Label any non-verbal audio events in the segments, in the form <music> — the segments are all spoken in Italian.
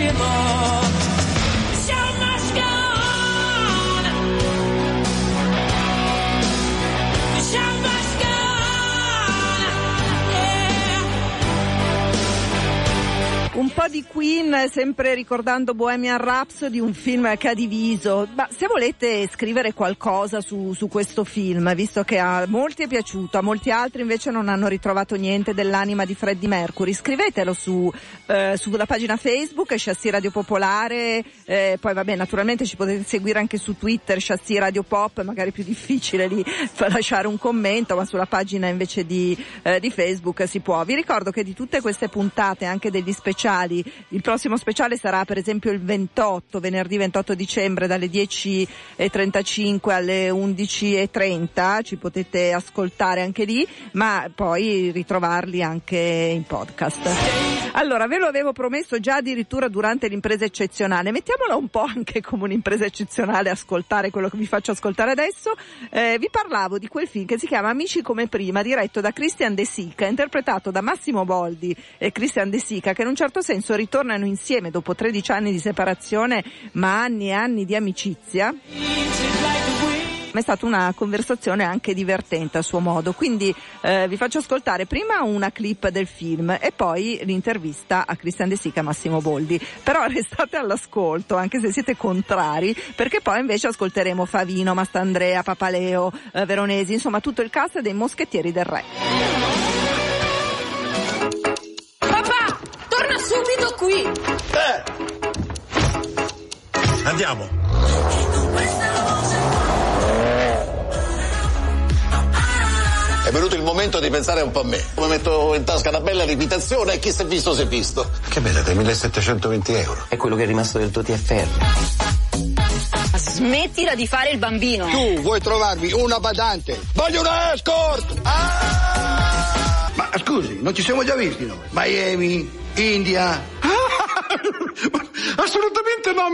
anymore. Un po' di Queen, sempre ricordando Bohemian Rhapsody, un film che ha diviso. Ma se volete scrivere qualcosa su, su questo film, visto che a molti è piaciuto, a molti altri invece non hanno ritrovato niente dell'anima di Freddie Mercury, scrivetelo su, eh, sulla pagina Facebook, Chassis Radio Popolare, eh, poi vabbè, naturalmente ci potete seguire anche su Twitter, Chassis Radio Pop, magari più difficile lì <laughs> lasciare un commento, ma sulla pagina invece di, eh, di Facebook si può. Vi ricordo che di tutte queste puntate, anche degli speciali, il prossimo speciale sarà per esempio il 28, venerdì 28 dicembre dalle 10.35 alle 11.30, ci potete ascoltare anche lì, ma poi ritrovarli anche in podcast. Allora, ve lo avevo promesso già addirittura durante l'impresa eccezionale, mettiamola un po' anche come un'impresa eccezionale, ascoltare quello che vi faccio ascoltare adesso. Eh, vi parlavo di quel film che si chiama Amici come prima, diretto da Christian De Sica, interpretato da Massimo Boldi e Christian De Sica, che in un certo senso ritornano insieme dopo 13 anni di separazione, ma anni e anni di amicizia. È stata una conversazione anche divertente a suo modo, quindi eh, vi faccio ascoltare prima una clip del film e poi l'intervista a Cristian De Sica e Massimo Boldi. Però <laughs> restate all'ascolto, anche se siete contrari, perché poi invece ascolteremo Favino, Mastandrea, Papaleo, eh, Veronesi, insomma tutto il cast dei Moschettieri del Re. Qui. Andiamo. È venuto il momento di pensare un po' a me. Mi metto in tasca una bella ripitazione e chi si è visto si è visto. Che vedete, 1720 euro. È quello che è rimasto del tuo TFR. Smettila di fare il bambino. Tu vuoi trovarmi una badante? Voglio una escort! Ah! Ma scusi, non ci siamo già visti noi? Miami, India.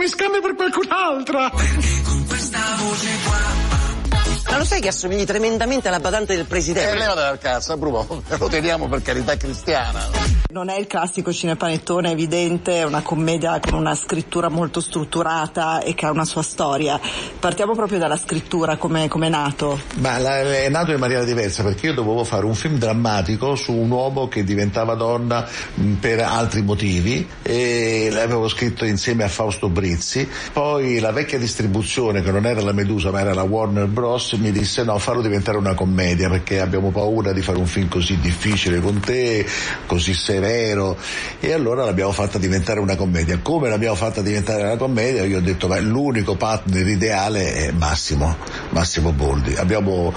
Mi scambio per qualcun'altra. Ma lo sai che assomigli tremendamente alla badante del E presidente? levate dal cazzo, Bruno. <laughs> Lo teniamo per carità cristiana. Non è il classico cinepanettone evidente, è una commedia con una scrittura molto strutturata e che ha una sua storia. Partiamo proprio dalla scrittura, come è nato. Ma la- è nato in maniera diversa perché io dovevo fare un film drammatico su un uomo che diventava donna mh, per altri motivi e l'avevo scritto insieme a Fausto Brizzi. Poi la vecchia distribuzione, che non era la Medusa ma era la Warner Bros, mi disse no, farlo diventare una commedia perché abbiamo paura di fare un film così difficile con te, così severo e allora l'abbiamo fatta diventare una commedia. Come l'abbiamo fatta diventare una commedia? Io ho detto beh, l'unico partner ideale è Massimo, Massimo Boldi. Abbiamo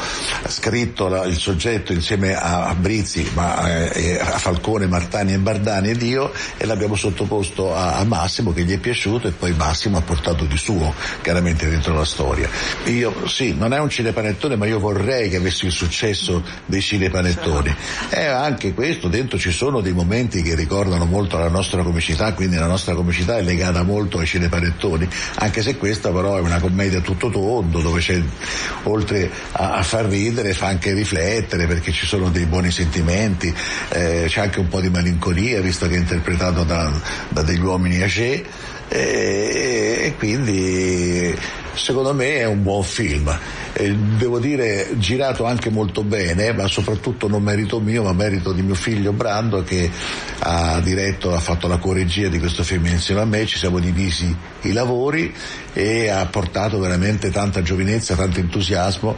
scritto la- il soggetto insieme a, a Brizzi, ma, eh, a Falcone, Martani e Bardani ed io e l'abbiamo sottoposto a, a Massimo che gli è piaciuto e poi Massimo ha portato di suo chiaramente dentro la storia. Io sì, non è un cinepanettone ma io vorrei che avessi il successo dei cinepanettoni. E anche questo, dentro ci sono dei momenti che ricordano molto la nostra comicità, quindi la nostra comicità è legata molto ai cinepanettoni, anche se questa però è una commedia tutto tondo dove c'è oltre a, a far ridere fa anche riflettere perché ci sono dei buoni sentimenti, eh, c'è anche un po' di malinconia visto che è interpretato da, da degli uomini âgés e, e quindi secondo me è un buon film. Eh, devo dire girato anche molto bene, ma soprattutto non merito mio, ma merito di mio figlio Brando che ha diretto, ha fatto la coregia di questo film insieme a me, ci siamo divisi i lavori e ha portato veramente tanta giovinezza, tanto entusiasmo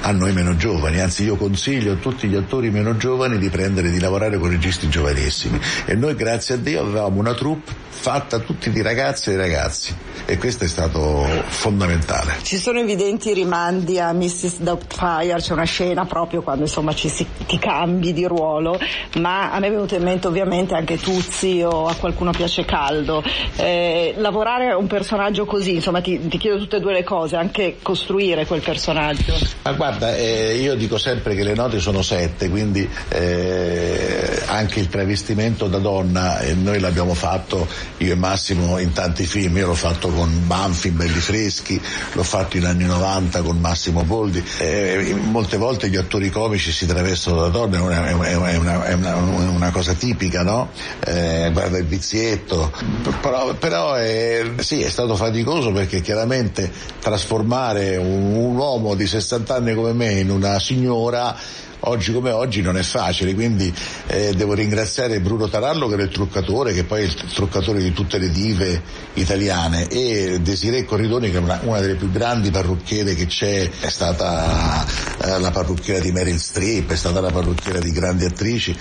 a noi meno giovani, anzi io consiglio a tutti gli attori meno giovani di prendere di lavorare con registi giovanissimi e noi grazie a Dio avevamo una troupe fatta tutti di ragazze e ragazzi e questo è stato fondamentale. Ci sono evidenti rimandi a Mrs. Doubtfire, c'è una scena proprio quando insomma ci si, ti cambi di ruolo, ma a me è venuto in mente ovviamente anche Tuzzi o a qualcuno piace caldo. Eh, lavorare un personaggio così, insomma ti, ti chiedo tutte e due le cose, anche costruire quel personaggio. Ma guarda, eh, io dico sempre che le note sono sette, quindi eh, anche il travestimento da donna, eh, noi l'abbiamo fatto io e Massimo in tanti film, io l'ho fatto con Banfi, Belli Freschi, l'ho fatto in anni 90 con Massimo Boldi. Eh, molte volte gli attori comici si travestano da donne, è una, è una, è una, una cosa tipica, no? Eh, guarda il vizietto. Però, però è, sì, è stato faticoso perché chiaramente trasformare un, un uomo di 60 anni come me in una signora oggi come oggi non è facile, quindi eh, devo ringraziare Bruno Tarallo che era il truccatore, che poi è il truccatore di tutte le dive italiane. E Desiree Corridoni che è una, una delle più grandi parrucchiere che c'è, è stata eh, la parrucchiera di Meryl Streep, è stata la parrucchiera di grandi attrici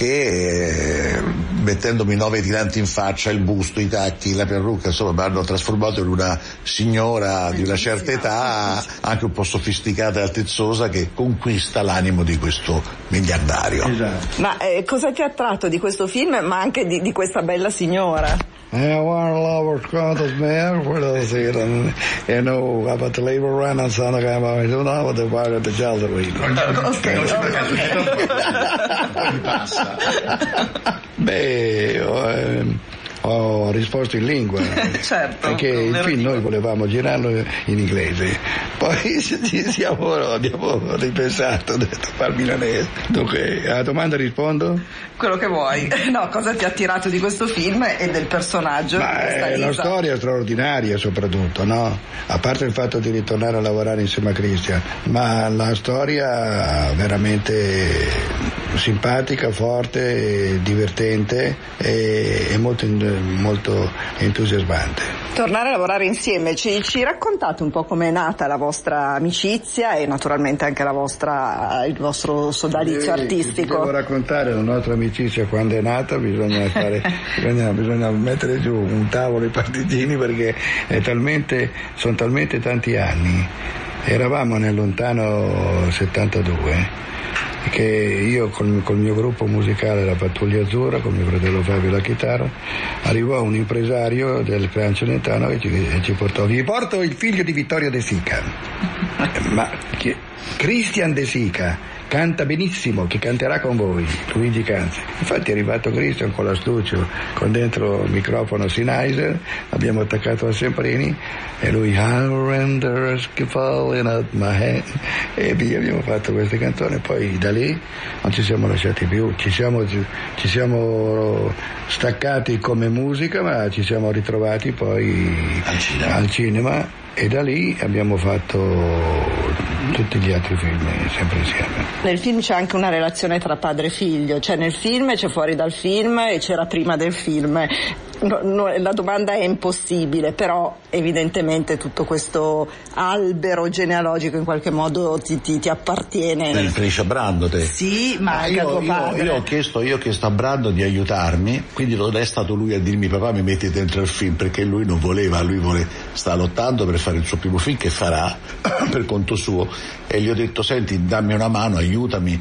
che eh, mettendomi nove tiranti in faccia, il busto, i tacchi, la parrucca, insomma mi hanno trasformato in una signora di una certa età, anche un po' sofisticata e altezzosa, che conquista l'animo di questo miliardario. Esatto. Ma eh, cosa ti ha attratto di questo film, ma anche di, di questa bella signora? Jag var en laborskontos med för det sedan. Jag nog har fått leva redan sen jag var i Luna och det var det Gelderweed. <laughs> Beh, ho, ehm, ho risposto in lingua <laughs> certo. perché il film noi volevamo girarlo in inglese poi <laughs> ci siamo, abbiamo ripensato ho detto far milanese dunque alla domanda rispondo Quello che vuoi. No, cosa ti ha attirato di questo film e del personaggio? Ma questa è una storia straordinaria soprattutto, no? A parte il fatto di ritornare a lavorare insieme a Christian, ma la storia veramente simpatica, forte, divertente e, e molto, molto entusiasmante. Tornare a lavorare insieme, ci, ci raccontate un po' com'è nata la vostra amicizia e naturalmente anche la vostra, il vostro sodalizio Devo artistico. raccontare la nostra amicizia quando è nata, bisogna, <laughs> fare, bisogna, bisogna mettere giù un tavolo i partitini perché è talmente, sono talmente tanti anni. Eravamo nel lontano 72 che io col, col mio gruppo musicale La Pattuglia Azzurra, con mio fratello Fabio la chitarra, arrivò un impresario del clan Celentano e ci, e ci portò. Vi porto il figlio di Vittorio De Sica. <laughs> Ma chi- Christian De Sica canta benissimo, che canterà con voi, Luigi Canzi. Infatti è arrivato Christian con l'astuccio, con dentro il microfono Sennheiser, abbiamo attaccato a Semprini e lui I'll render falling out my hand e via abbiamo fatto queste canzoni poi da lì non ci siamo lasciati più, ci siamo, ci siamo staccati come musica ma ci siamo ritrovati poi Al cinema. al cinema e da lì abbiamo fatto tutti gli altri film sempre insieme. Nel film c'è anche una relazione tra padre e figlio, cioè nel film c'è fuori dal film e c'era prima del film. No- no- la domanda è impossibile, però evidentemente tutto questo albero genealogico in qualche modo ti, ti- ti appartiene. Beh, Felicia Brando te. Sì, ma anche io, io- io ho chiesto, io ho chiesto a Brando di aiutarmi, quindi non è stato lui a dirmi papà mi metti dentro il film perché lui non voleva, lui vuole, sta lottando per fare il suo primo film che farà <coughs> per conto suo e gli ho detto senti dammi una mano, aiutami.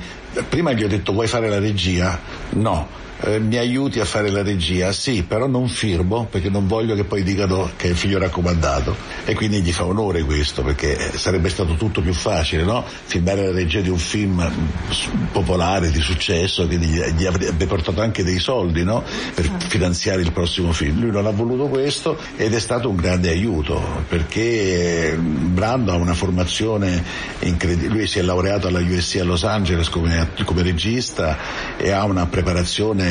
Prima gli ho detto vuoi fare la regia? No. Eh, mi aiuti a fare la regia? Sì, però non firmo perché non voglio che poi dicano che è il figlio raccomandato e quindi gli fa onore questo perché eh, sarebbe stato tutto più facile, no? Filmare la regia di un film mm, popolare, di successo, che gli, gli avrebbe portato anche dei soldi, no? Per finanziare il prossimo film. Lui non ha voluto questo ed è stato un grande aiuto perché eh, Brando ha una formazione incredibile, lui si è laureato alla USC a Los Angeles come, come regista e ha una preparazione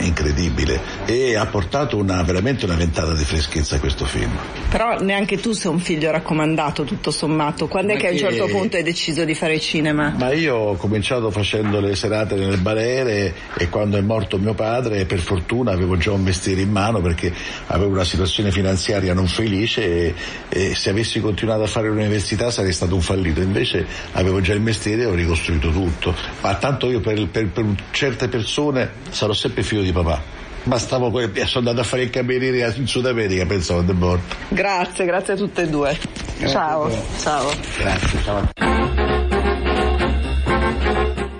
incredibile e ha portato una, veramente una ventata di freschezza a questo film. Però neanche tu sei un figlio raccomandato, tutto sommato. Quando è che a un certo punto hai deciso di fare cinema? Ma io ho cominciato facendo le serate nel barere e quando è morto mio padre per fortuna avevo già un mestiere in mano perché avevo una situazione finanziaria non felice e, e se avessi continuato a fare l'università sarei stato un fallito, invece avevo già il mestiere e ho ricostruito tutto. Ma tanto io per, per- per certe persone sarò sempre figlio di papà. Bastavo, que- sono andato a fare il cameriere in Sud America, pensavo di morto. Grazie, grazie a tutte e due. Ciao, ciao. Grazie, ciao.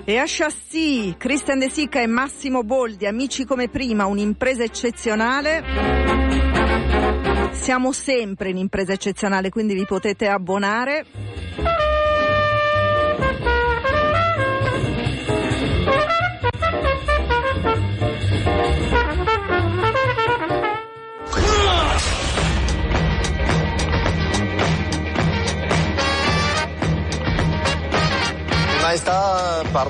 E a Chassis, Christian De Sica e Massimo Boldi, amici come prima, un'impresa eccezionale. Siamo sempre in impresa eccezionale, quindi vi potete abbonare.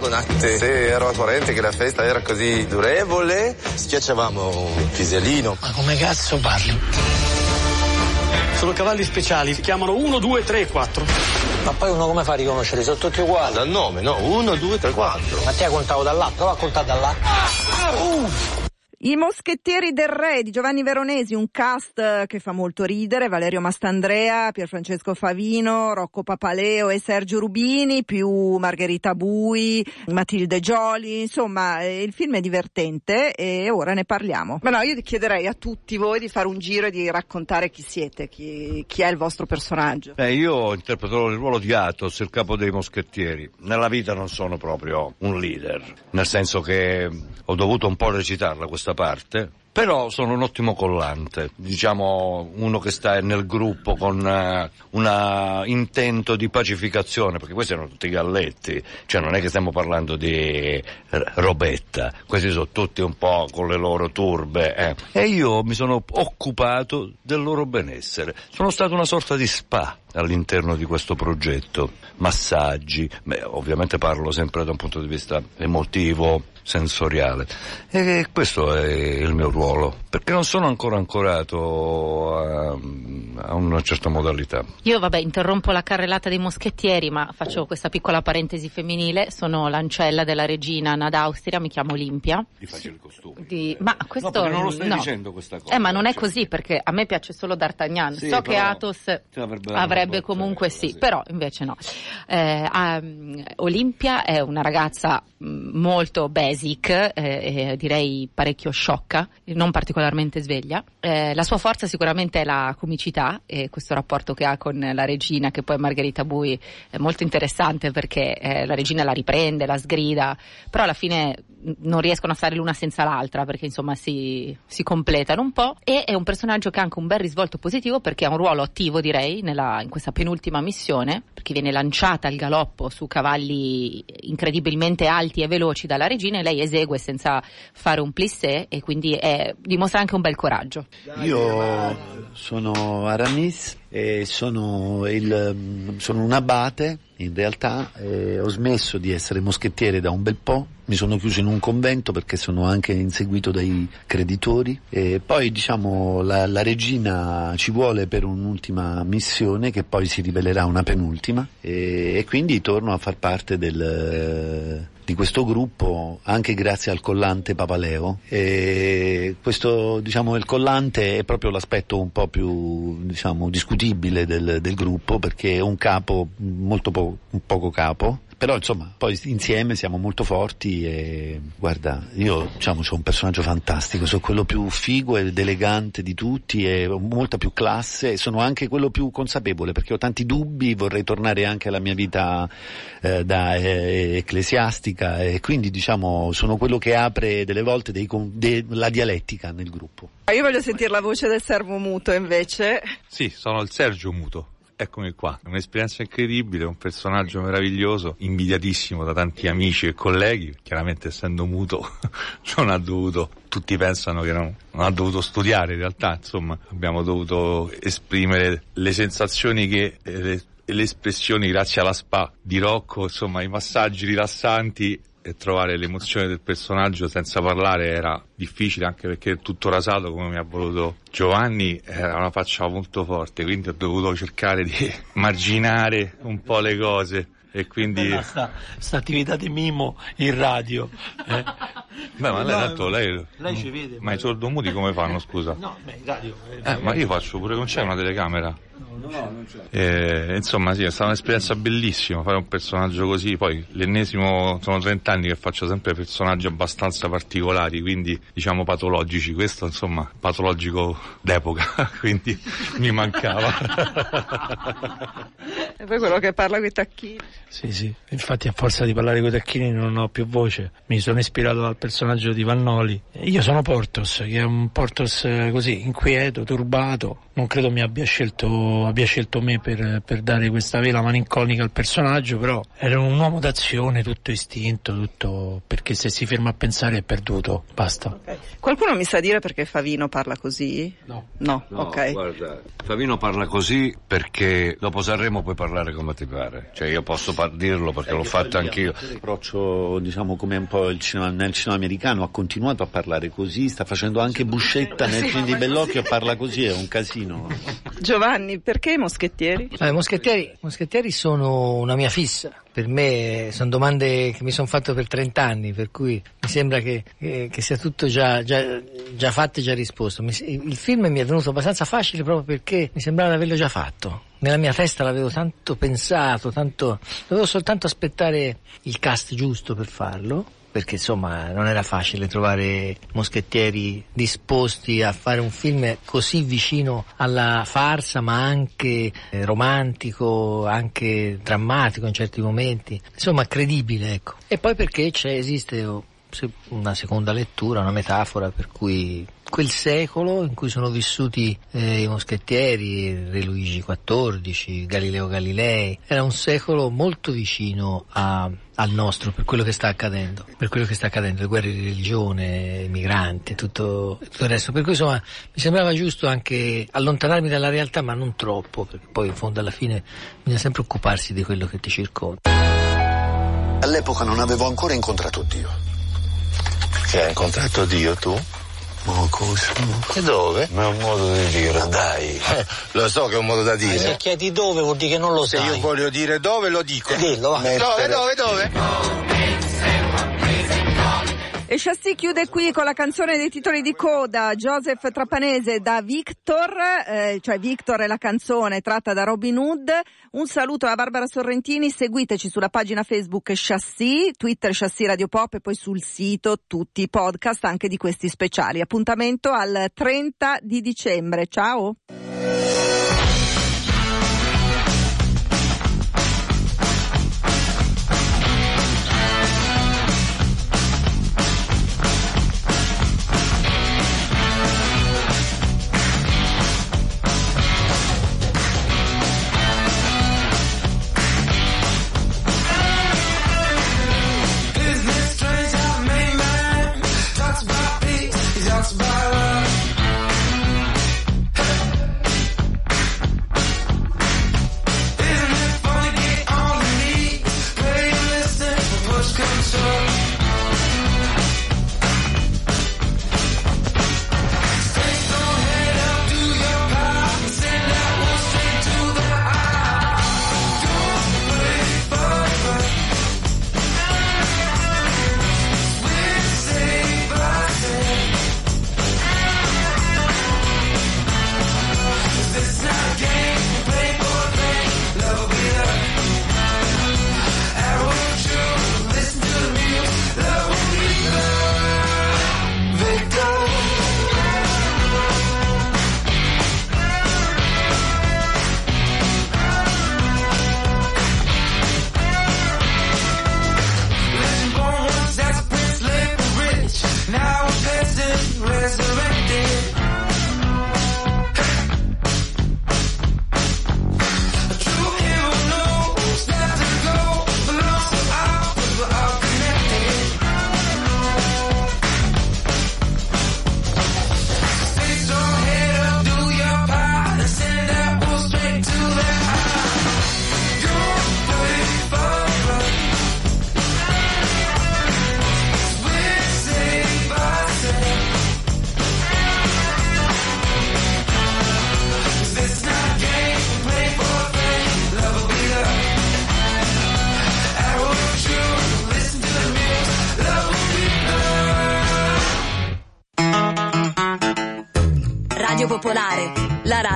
Latte. Se ero a Torrente che la festa era così durevole, schiacciavamo un pisellino. Ma come cazzo parli? Sono cavalli speciali, si chiamano 1, 2, 3 e 4. Ma poi uno come fa a riconoscerli? Sono tutti uguali. Dal nome, no? 1, 2, 3, 4. Ma te hai contato dall'alto, prova a contare dall'alto. I Moschettieri del Re di Giovanni Veronesi, un cast eh, che fa molto ridere, Valerio Mastandrea, Pierfrancesco Favino, Rocco Papaleo e Sergio Rubini, più Margherita Bui, Matilde Gioli, insomma eh, il film è divertente e ora ne parliamo. Ma no, io ti chiederei a tutti voi di fare un giro e di raccontare chi siete, chi, chi è il vostro personaggio. Eh, io interpreterò il ruolo di Athos, il capo dei moschettieri. Nella vita non sono proprio un leader, nel senso che ho dovuto un po' recitarla questa parte, però sono un ottimo collante, diciamo uno che sta nel gruppo con uh, un intento di pacificazione, perché questi sono tutti galletti, cioè non è che stiamo parlando di r- robetta, questi sono tutti un po' con le loro turbe, eh. e io mi sono occupato del loro benessere, sono stato una sorta di spa all'interno di questo progetto, massaggi, beh, ovviamente parlo sempre da un punto di vista emotivo, sensoriale. E questo è il mio ruolo perché non sono ancora ancorato a, a, una certa modalità. Io vabbè interrompo la carrellata dei moschettieri ma faccio questa piccola parentesi femminile. Sono l'ancella della regina Anna d'Austria mi chiamo Olimpia. Di facile costume. Di... ma questo no, non lo stai no. dicendo questa cosa eh ma non è così perché a me piace solo D'Artagnan. Sì, so che Athos avrebbe avrebbe comunque sì, però invece no. Eh, um, Olimpia è una ragazza mh, molto basic eh, eh, direi parecchio sciocca non particolarmente sveglia. Eh, la sua forza sicuramente è la comicità e questo rapporto che ha con la regina che poi Margherita Bui è molto interessante perché eh, la regina la riprende, la sgrida però alla fine non riescono a stare l'una senza l'altra perché insomma si, si completano un po' e è un personaggio che ha anche un bel risvolto positivo perché ha un ruolo attivo direi nella, in questa penultima missione perché viene lanciata al galoppo su cavalli incredibilmente alti e veloci dalla regina e lei esegue senza fare un plissé e quindi è- dimostra anche un bel coraggio. Io sono Aramis sono, il, sono un abate, in realtà ho smesso di essere moschettiere da un bel po', mi sono chiuso in un convento perché sono anche inseguito dai creditori. E poi diciamo la, la regina ci vuole per un'ultima missione che poi si rivelerà una penultima. E, e quindi torno a far parte del, di questo gruppo anche grazie al collante Papaleo. E questo diciamo il collante è proprio l'aspetto un po' più diciamo discutibile del, del gruppo perché è un capo molto po- poco capo però insomma poi insieme siamo molto forti e guarda io diciamo sono un personaggio fantastico sono quello più figo ed elegante di tutti e ho molta più classe e sono anche quello più consapevole perché ho tanti dubbi vorrei tornare anche alla mia vita eh, da eh, ecclesiastica e quindi diciamo sono quello che apre delle volte dei de- la dialettica nel gruppo Ah, Io voglio sentire la voce del servo muto invece. Sì, sono il Sergio Muto. Eccomi qua, un'esperienza incredibile, un personaggio meraviglioso, invidiatissimo da tanti amici e colleghi, chiaramente essendo muto <laughs> non ha dovuto, tutti pensano che non, non ha dovuto studiare in realtà, insomma abbiamo dovuto esprimere le sensazioni che, e le, le espressioni grazie alla spa di Rocco, insomma i massaggi rilassanti e trovare l'emozione del personaggio senza parlare era difficile anche perché tutto rasato come mi ha voluto Giovanni era una faccia molto forte quindi ho dovuto cercare di <laughs> marginare un po' le cose e quindi sta, sta attività di mimo in radio. eh. beh ma lei No, tanto lei, lei ci vede. ma i sordomuti come fanno scusa No, beh, radio. eh, ma io faccio pure non c'è una telecamera Eh, insomma sì, è stata un'esperienza bellissima fare un personaggio così, poi l'ennesimo, sono 30 anni che faccio sempre personaggi abbastanza particolari, quindi diciamo patologici, questo insomma patologico d'epoca, <laughs> quindi mi mancava. E poi quello che parla con i tacchini. Sì, sì, infatti a forza di parlare con i tacchini non ho più voce, mi sono ispirato dal personaggio di Vannoli. Io sono Portos, che è un Portos eh, così, inquieto, turbato, non credo mi abbia scelto, abbia scelto me per, per dare questa vela malinconica al personaggio, però era un uomo d'azione, tutto istinto, tutto perché se si ferma a pensare è perduto, basta. Qualcuno mi sa dire perché Favino parla così? No. No, No, ok. guarda, Favino parla così perché dopo Sanremo puoi parlare come ti pare. Cioè io posso par- dirlo perché l'ho fatto anch'io. L'approccio, diciamo, come un po' il cinema, nel cinema americano, ha continuato a parlare così, sta facendo anche Buscetta nel film di Bellocchio, parla così, è un casino. <laughs> Giovanni, perché i moschettieri? Eh, moschettieri, moschettieri sono una mia fissa. Per me sono domande che mi sono fatto per 30 anni, per cui mi sembra che, che- che sia tutto già, già, già fatto e già risposto. Mi- il film mi è venuto abbastanza facile proprio perché mi sembrava di averlo già fatto. Nella mia testa l'avevo tanto pensato, tanto... dovevo soltanto aspettare il cast giusto per farlo perché insomma non era facile trovare moschettieri disposti a fare un film così vicino alla farsa ma anche eh, romantico, anche drammatico in certi momenti, insomma credibile ecco. E poi perché esiste oh, una seconda lettura, una metafora per cui quel secolo in cui sono vissuti eh, i moschettieri, Re Luigi XIV, Galileo Galilei, era un secolo molto vicino a- al nostro per quello che sta accadendo, per quello che sta accadendo, le guerre di religione, i migranti, tutto, tutto il resto. Per cui insomma mi sembrava giusto anche allontanarmi dalla realtà, ma non troppo, perché poi in fondo alla fine bisogna sempre occuparsi di quello che ti circonda. All'epoca non avevo ancora incontrato Dio. Che hai incontrato Dio tu? Ma cosa? E dove? Ma è un modo di dire, dai. Eh, lo so che è un modo da Se dire. chiedi dove vuol dire che non lo Se sai. io voglio dire dove lo dico. Dillo, va. Dove, dove, dove? E Chassis chiude qui con la canzone dei titoli di coda, Joseph Trapanese da Victor, eh, cioè Victor è la canzone tratta da Robin Hood. Un saluto a Barbara Sorrentini, seguiteci sulla pagina Facebook Chassis, Twitter Chassis Radio Pop e poi sul sito tutti i podcast anche di questi speciali. Appuntamento al 30 di dicembre. Ciao!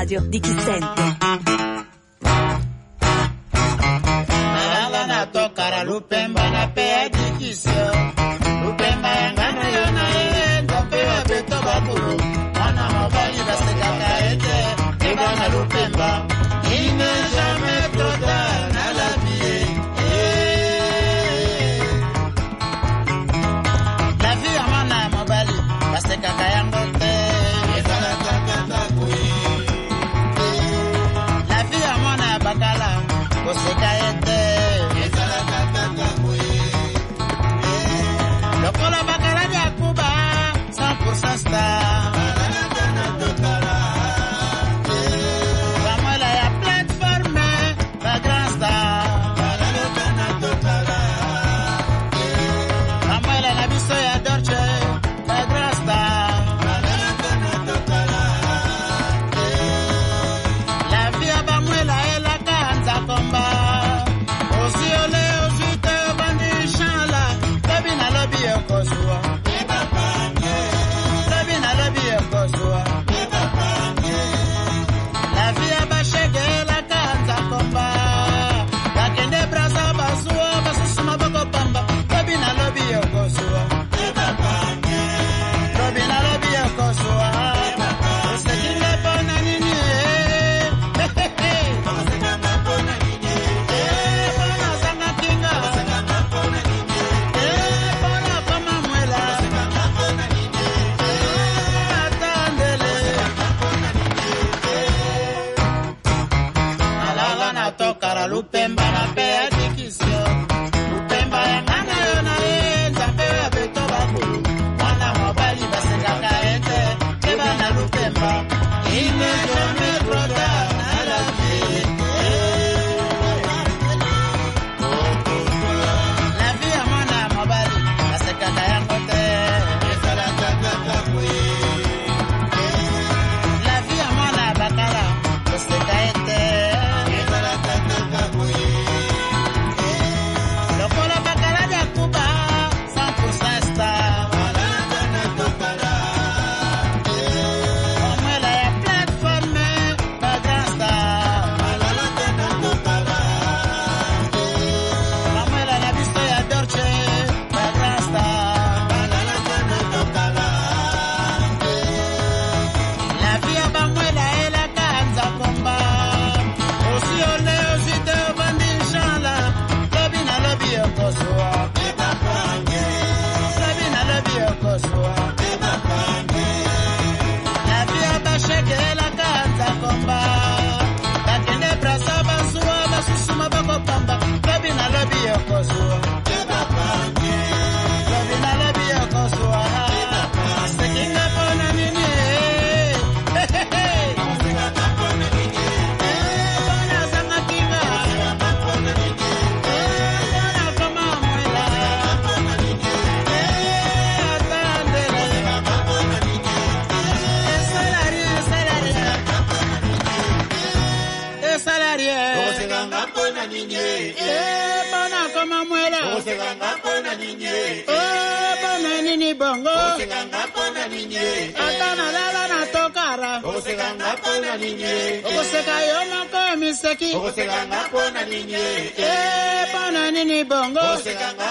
Radio di chi sente.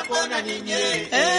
Bongo Eh,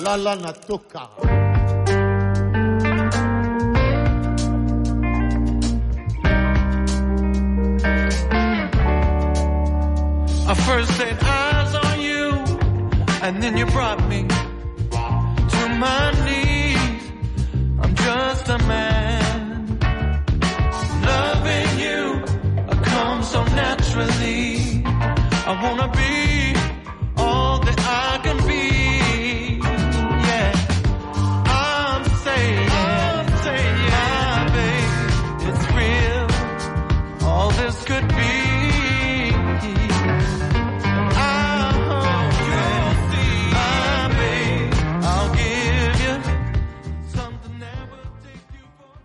nalala natoka I first set eyes on you, and then you brought me to my knees. I'm just a man. Loving you, I come so naturally. I wanna be